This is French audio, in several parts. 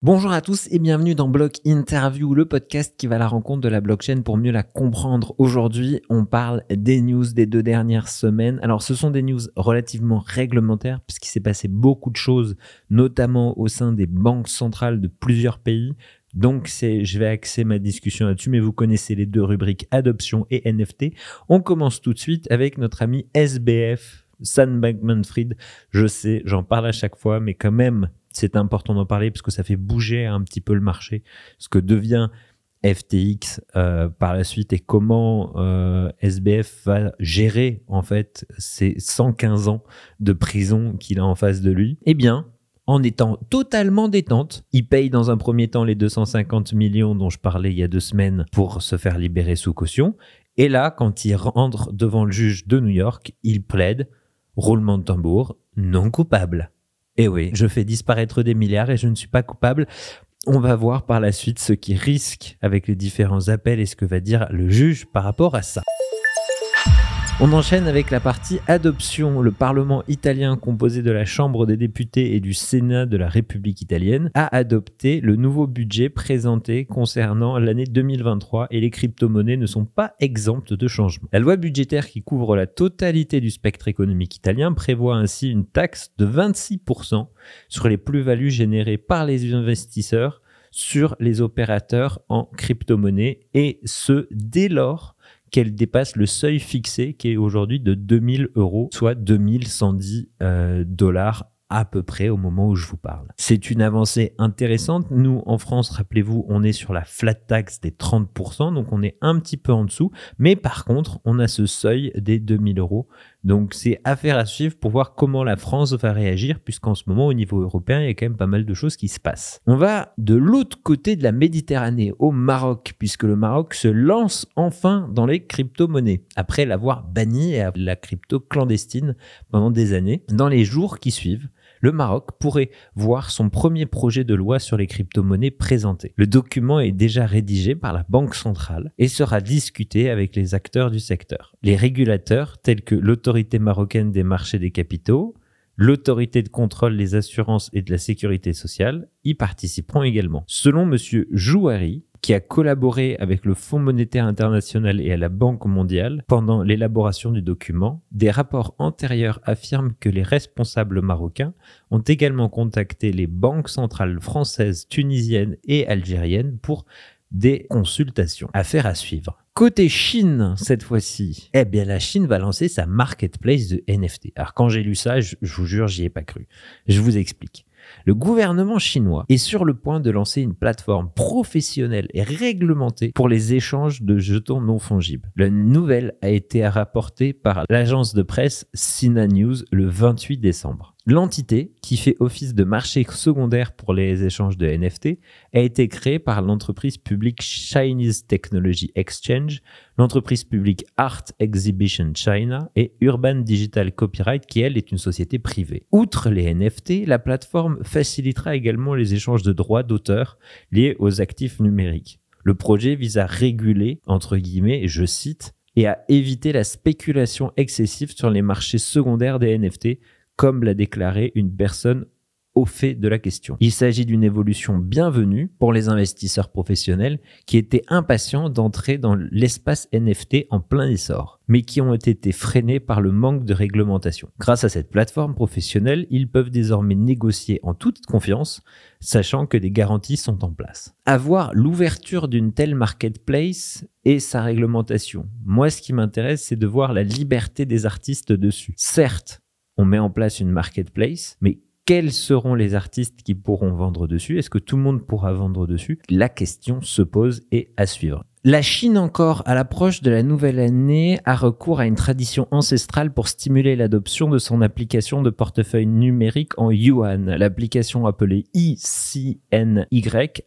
Bonjour à tous et bienvenue dans Block Interview, le podcast qui va à la rencontre de la blockchain pour mieux la comprendre. Aujourd'hui, on parle des news des deux dernières semaines. Alors, ce sont des news relativement réglementaires puisqu'il s'est passé beaucoup de choses, notamment au sein des banques centrales de plusieurs pays. Donc, je vais axer ma discussion là-dessus, mais vous connaissez les deux rubriques adoption et NFT. On commence tout de suite avec notre ami SBF, Sam Bankman-Fried. Je sais, j'en parle à chaque fois, mais quand même, c'est important d'en parler parce que ça fait bouger un petit peu le marché. Ce que devient FTX euh, par la suite et comment euh, SBF va gérer en fait ces 115 ans de prison qu'il a en face de lui? Eh bien, en étant totalement détente. Il paye dans un premier temps les 250 millions dont je parlais il y a deux semaines pour se faire libérer sous caution. Et là, quand il rentre devant le juge de New York, il plaide, roulement de tambour, non coupable. Et eh oui, je fais disparaître des milliards et je ne suis pas coupable. On va voir par la suite ce qui risque avec les différents appels et ce que va dire le juge par rapport à ça. On enchaîne avec la partie adoption. Le Parlement italien, composé de la Chambre des députés et du Sénat de la République italienne, a adopté le nouveau budget présenté concernant l'année 2023 et les crypto-monnaies ne sont pas exemptes de changements. La loi budgétaire qui couvre la totalité du spectre économique italien prévoit ainsi une taxe de 26% sur les plus-values générées par les investisseurs sur les opérateurs en crypto-monnaie et ce dès lors qu'elle dépasse le seuil fixé qui est aujourd'hui de 2000 euros, soit 2110 euh, dollars à peu près au moment où je vous parle. C'est une avancée intéressante. Nous, en France, rappelez-vous, on est sur la flat tax des 30%, donc on est un petit peu en dessous. Mais par contre, on a ce seuil des 2000 euros. Donc c'est affaire à suivre pour voir comment la France va réagir, puisqu'en ce moment, au niveau européen, il y a quand même pas mal de choses qui se passent. On va de l'autre côté de la Méditerranée, au Maroc, puisque le Maroc se lance enfin dans les crypto-monnaies, après l'avoir banni à la crypto clandestine pendant des années. Dans les jours qui suivent, le Maroc pourrait voir son premier projet de loi sur les crypto-monnaies présenté. Le document est déjà rédigé par la Banque centrale et sera discuté avec les acteurs du secteur. Les régulateurs tels que l'autorité marocaine des marchés des capitaux, l'autorité de contrôle des assurances et de la sécurité sociale y participeront également. Selon M. Jouari, qui a collaboré avec le Fonds monétaire international et à la Banque mondiale pendant l'élaboration du document, des rapports antérieurs affirment que les responsables marocains ont également contacté les banques centrales françaises, tunisiennes et algériennes pour des consultations. Affaire à suivre. Côté Chine, cette fois-ci, eh bien, la Chine va lancer sa marketplace de NFT. Alors, quand j'ai lu ça, je, je vous jure, j'y ai pas cru. Je vous explique. Le gouvernement chinois est sur le point de lancer une plateforme professionnelle et réglementée pour les échanges de jetons non fongibles. La nouvelle a été rapportée par l'agence de presse Sina News le 28 décembre. L'entité, qui fait office de marché secondaire pour les échanges de NFT, a été créée par l'entreprise publique Chinese Technology Exchange, l'entreprise publique Art Exhibition China et Urban Digital Copyright, qui elle est une société privée. Outre les NFT, la plateforme facilitera également les échanges de droits d'auteur liés aux actifs numériques. Le projet vise à réguler, entre guillemets, je cite, et à éviter la spéculation excessive sur les marchés secondaires des NFT comme l'a déclaré une personne au fait de la question. Il s'agit d'une évolution bienvenue pour les investisseurs professionnels qui étaient impatients d'entrer dans l'espace NFT en plein essor, mais qui ont été freinés par le manque de réglementation. Grâce à cette plateforme professionnelle, ils peuvent désormais négocier en toute confiance, sachant que des garanties sont en place. Avoir l'ouverture d'une telle marketplace et sa réglementation. Moi, ce qui m'intéresse, c'est de voir la liberté des artistes dessus. Certes, on met en place une marketplace, mais quels seront les artistes qui pourront vendre dessus? Est-ce que tout le monde pourra vendre dessus? La question se pose et à suivre. La Chine encore, à l'approche de la nouvelle année, a recours à une tradition ancestrale pour stimuler l'adoption de son application de portefeuille numérique en yuan. L'application appelée ICNY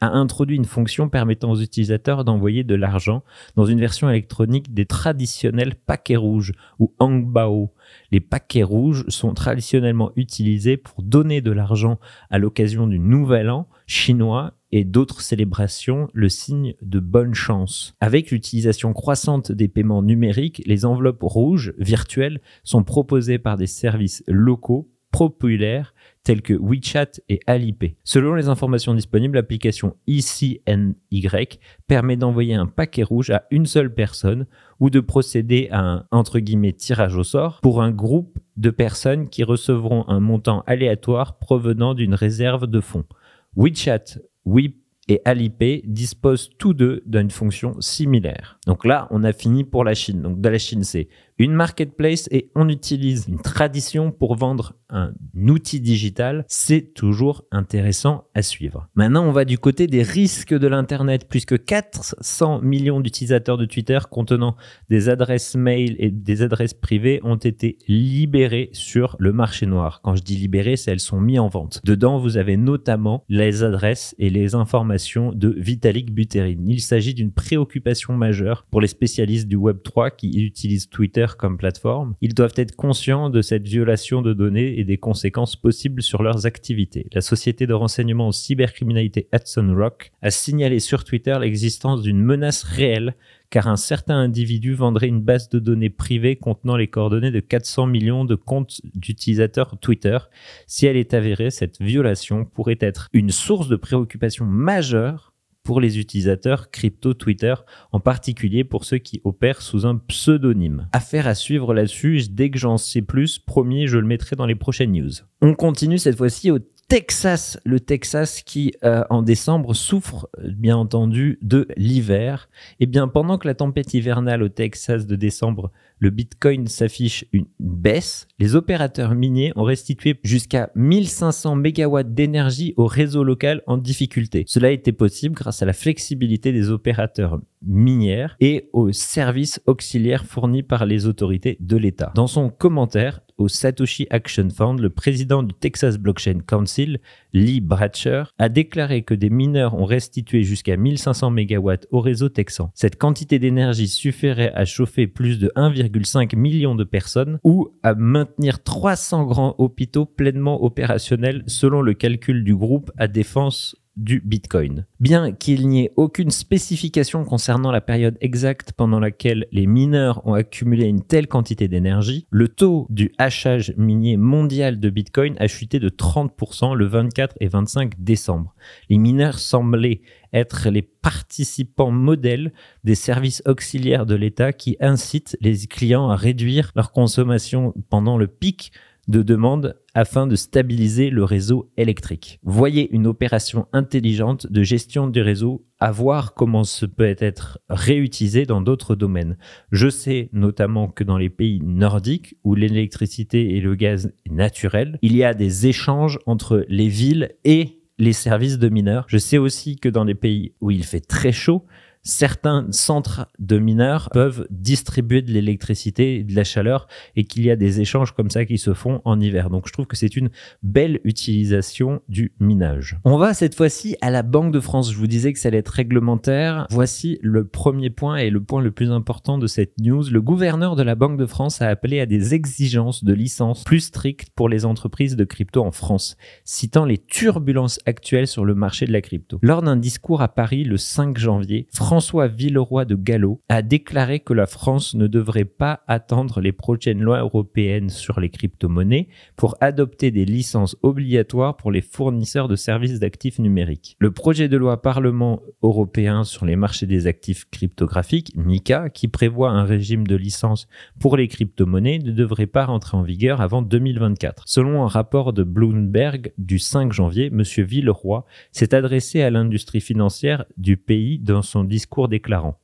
a introduit une fonction permettant aux utilisateurs d'envoyer de l'argent dans une version électronique des traditionnels paquets rouges ou hangbao. Les paquets rouges sont traditionnellement utilisés pour donner de l'argent à l'occasion du nouvel an chinois et d'autres célébrations le signe de bonne chance. Avec l'utilisation croissante des paiements numériques, les enveloppes rouges virtuelles sont proposées par des services locaux populaires tels que WeChat et Alipay. Selon les informations disponibles, l'application ECNY permet d'envoyer un paquet rouge à une seule personne ou de procéder à un tirage au sort pour un groupe de personnes qui recevront un montant aléatoire provenant d'une réserve de fonds. WeChat, We et Alipay disposent tous deux d'une fonction similaire. Donc là, on a fini pour la Chine. Donc dans la Chine, c'est une marketplace et on utilise une tradition pour vendre un outil digital, c'est toujours intéressant à suivre. Maintenant, on va du côté des risques de l'Internet. Plus que 400 millions d'utilisateurs de Twitter contenant des adresses mail et des adresses privées ont été libérés sur le marché noir. Quand je dis libérés, c'est elles sont mises en vente. Dedans, vous avez notamment les adresses et les informations de Vitalik Buterin. Il s'agit d'une préoccupation majeure pour les spécialistes du Web3 qui utilisent Twitter comme plateforme, ils doivent être conscients de cette violation de données et des conséquences possibles sur leurs activités. La société de renseignement en cybercriminalité Hudson Rock a signalé sur Twitter l'existence d'une menace réelle car un certain individu vendrait une base de données privée contenant les coordonnées de 400 millions de comptes d'utilisateurs Twitter. Si elle est avérée, cette violation pourrait être une source de préoccupation majeure pour les utilisateurs crypto Twitter, en particulier pour ceux qui opèrent sous un pseudonyme. Affaire à suivre là-dessus, dès que j'en sais plus, promis, je le mettrai dans les prochaines news. On continue cette fois-ci au Texas, le Texas qui euh, en décembre souffre bien entendu de l'hiver. Et eh bien pendant que la tempête hivernale au Texas de décembre le Bitcoin s'affiche une baisse, les opérateurs miniers ont restitué jusqu'à 1500 MW d'énergie au réseau local en difficulté. Cela a été possible grâce à la flexibilité des opérateurs minières et aux services auxiliaires fournis par les autorités de l'État. Dans son commentaire, au Satoshi Action Fund, le président du Texas Blockchain Council, Lee Bratcher, a déclaré que des mineurs ont restitué jusqu'à 1500 MW au réseau texan. Cette quantité d'énergie suffirait à chauffer plus de 1,5 million de personnes ou à maintenir 300 grands hôpitaux pleinement opérationnels selon le calcul du groupe à défense du Bitcoin. Bien qu'il n'y ait aucune spécification concernant la période exacte pendant laquelle les mineurs ont accumulé une telle quantité d'énergie, le taux du hachage minier mondial de Bitcoin a chuté de 30% le 24 et 25 décembre. Les mineurs semblaient être les participants modèles des services auxiliaires de l'État qui incitent les clients à réduire leur consommation pendant le pic de demande afin de stabiliser le réseau électrique. Voyez une opération intelligente de gestion du réseau à voir comment ce peut être réutilisé dans d'autres domaines. Je sais notamment que dans les pays nordiques où l'électricité et le gaz est naturel, il y a des échanges entre les villes et les services de mineurs. Je sais aussi que dans les pays où il fait très chaud, certains centres de mineurs peuvent distribuer de l'électricité et de la chaleur et qu'il y a des échanges comme ça qui se font en hiver. Donc je trouve que c'est une belle utilisation du minage. On va cette fois-ci à la Banque de France. Je vous disais que ça allait être réglementaire. Voici le premier point et le point le plus important de cette news. Le gouverneur de la Banque de France a appelé à des exigences de licence plus strictes pour les entreprises de crypto en France, citant les turbulences actuelles sur le marché de la crypto. Lors d'un discours à Paris le 5 janvier, François Villeroy de Gallo a déclaré que la France ne devrait pas attendre les prochaines lois européennes sur les crypto-monnaies pour adopter des licences obligatoires pour les fournisseurs de services d'actifs numériques. Le projet de loi Parlement européen sur les marchés des actifs cryptographiques, MICA, qui prévoit un régime de licence pour les crypto-monnaies, ne devrait pas rentrer en vigueur avant 2024. Selon un rapport de Bloomberg du 5 janvier, M. Villeroy s'est adressé à l'industrie financière du pays dans son discours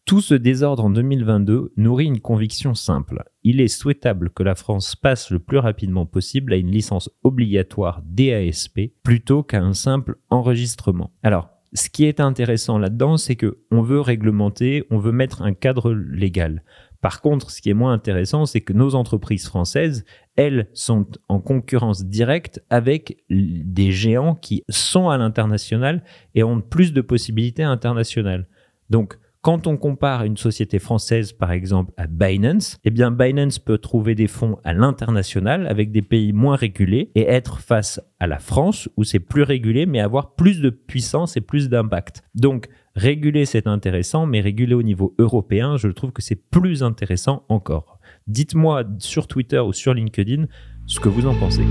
Tout ce désordre en 2022 nourrit une conviction simple. Il est souhaitable que la France passe le plus rapidement possible à une licence obligatoire DASP plutôt qu'à un simple enregistrement. Alors, ce qui est intéressant là-dedans, c'est que on veut réglementer, on veut mettre un cadre légal. Par contre, ce qui est moins intéressant, c'est que nos entreprises françaises, elles, sont en concurrence directe avec des géants qui sont à l'international et ont plus de possibilités internationales. Donc, quand on compare une société française, par exemple, à Binance, eh bien, Binance peut trouver des fonds à l'international avec des pays moins régulés et être face à la France où c'est plus régulé, mais avoir plus de puissance et plus d'impact. Donc, réguler, c'est intéressant, mais réguler au niveau européen, je trouve que c'est plus intéressant encore. Dites-moi sur Twitter ou sur LinkedIn ce que vous en pensez.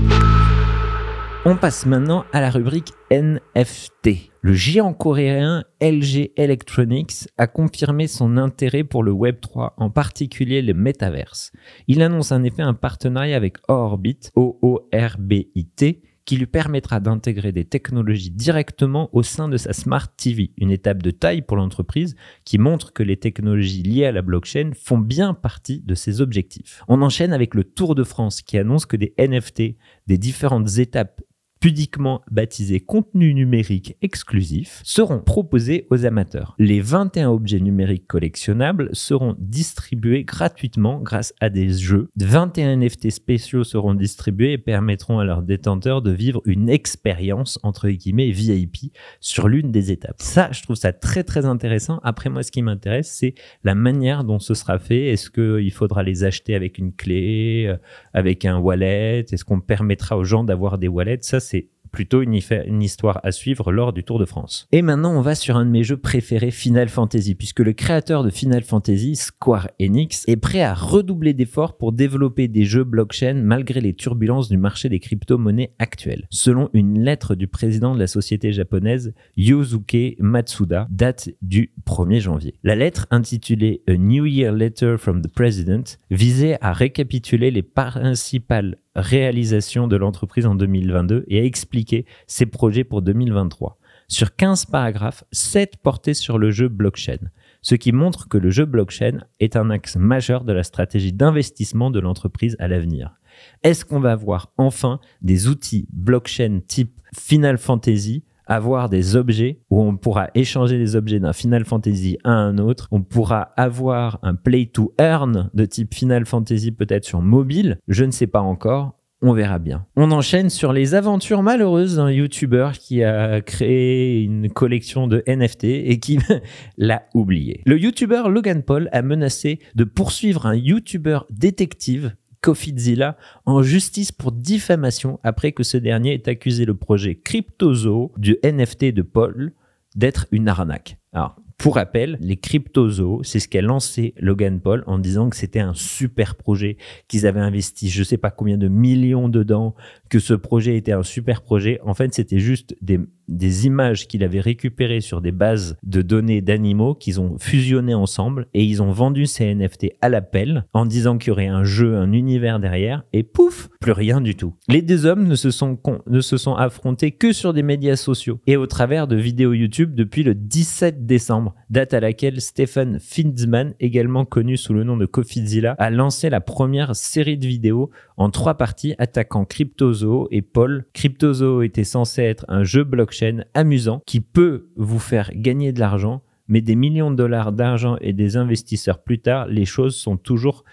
On passe maintenant à la rubrique NFT. Le géant coréen LG Electronics a confirmé son intérêt pour le Web3, en particulier le Metaverse. Il annonce en effet un partenariat avec Orbit, O-O-R-B-I-T, qui lui permettra d'intégrer des technologies directement au sein de sa Smart TV, une étape de taille pour l'entreprise qui montre que les technologies liées à la blockchain font bien partie de ses objectifs. On enchaîne avec le Tour de France qui annonce que des NFT des différentes étapes pudiquement baptisés contenu numérique exclusif, seront proposés aux amateurs. Les 21 objets numériques collectionnables seront distribués gratuitement grâce à des jeux. 21 NFT spéciaux seront distribués et permettront à leurs détenteurs de vivre une expérience entre guillemets VIP sur l'une des étapes. Ça, je trouve ça très très intéressant. Après moi, ce qui m'intéresse, c'est la manière dont ce sera fait. Est-ce qu'il faudra les acheter avec une clé, euh, avec un wallet? Est-ce qu'on permettra aux gens d'avoir des wallets? Ça, c'est plutôt une, histoire à suivre lors du Tour de France. Et maintenant, on va sur un de mes jeux préférés, Final Fantasy, puisque le créateur de Final Fantasy, Square Enix, est prêt à redoubler d'efforts pour développer des jeux blockchain malgré les turbulences du marché des crypto-monnaies actuelles. Selon une lettre du président de la société japonaise, Yosuke Matsuda, date du 1er janvier. La lettre intitulée A New Year Letter from the President visait à récapituler les principales réalisation de l'entreprise en 2022 et à expliquer ses projets pour 2023. Sur 15 paragraphes, 7 portaient sur le jeu blockchain, ce qui montre que le jeu blockchain est un axe majeur de la stratégie d'investissement de l'entreprise à l'avenir. Est-ce qu'on va avoir enfin des outils blockchain type Final Fantasy avoir des objets où on pourra échanger des objets d'un Final Fantasy à un autre. On pourra avoir un play to earn de type Final Fantasy peut-être sur mobile. Je ne sais pas encore. On verra bien. On enchaîne sur les aventures malheureuses d'un YouTuber qui a créé une collection de NFT et qui l'a oublié. Le YouTuber Logan Paul a menacé de poursuivre un YouTuber détective Cofitzilla en justice pour diffamation après que ce dernier ait accusé le projet Cryptozo du NFT de Paul d'être une arnaque. Alors, pour rappel, les cryptozoos, c'est ce qu'a lancé Logan Paul en disant que c'était un super projet, qu'ils avaient investi je ne sais pas combien de millions dedans, que ce projet était un super projet. En fait, c'était juste des, des images qu'il avait récupérées sur des bases de données d'animaux qu'ils ont fusionnées ensemble et ils ont vendu ces NFT à l'appel en disant qu'il y aurait un jeu, un univers derrière et pouf, plus rien du tout. Les deux hommes ne se sont, ne se sont affrontés que sur des médias sociaux et au travers de vidéos YouTube depuis le 17 décembre, date à laquelle Stephen Finzman, également connu sous le nom de Cofizilla, a lancé la première série de vidéos en trois parties attaquant Cryptozo et Paul. Cryptozo était censé être un jeu blockchain amusant qui peut vous faire gagner de l'argent, mais des millions de dollars d'argent et des investisseurs plus tard, les choses sont toujours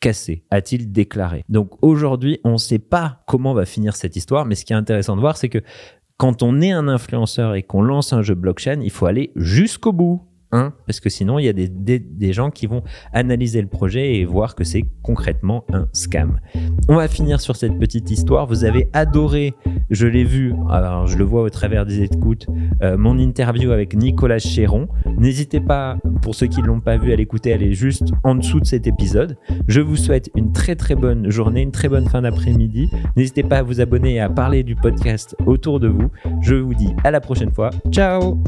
cassées, a-t-il déclaré. Donc aujourd'hui, on ne sait pas comment va finir cette histoire, mais ce qui est intéressant de voir, c'est que quand on est un influenceur et qu'on lance un jeu blockchain, il faut aller jusqu'au bout. Parce que sinon il y a des, gens qui vont analyser le projet et voir que c'est concrètement un scam. On va finir sur cette petite histoire. Vous avez adoré, je l'ai vu, alors je le vois au travers des écoutes, euh, mon interview avec Nicolas Chéron. N'hésitez pas, pour ceux qui ne l'ont pas vu, à l'écouter, elle est juste en dessous de cet épisode. Je vous souhaite une très très bonne journée, une très bonne fin d'après-midi. N'hésitez pas à vous abonner et à parler du podcast autour de vous. Je vous dis à la prochaine fois. Ciao.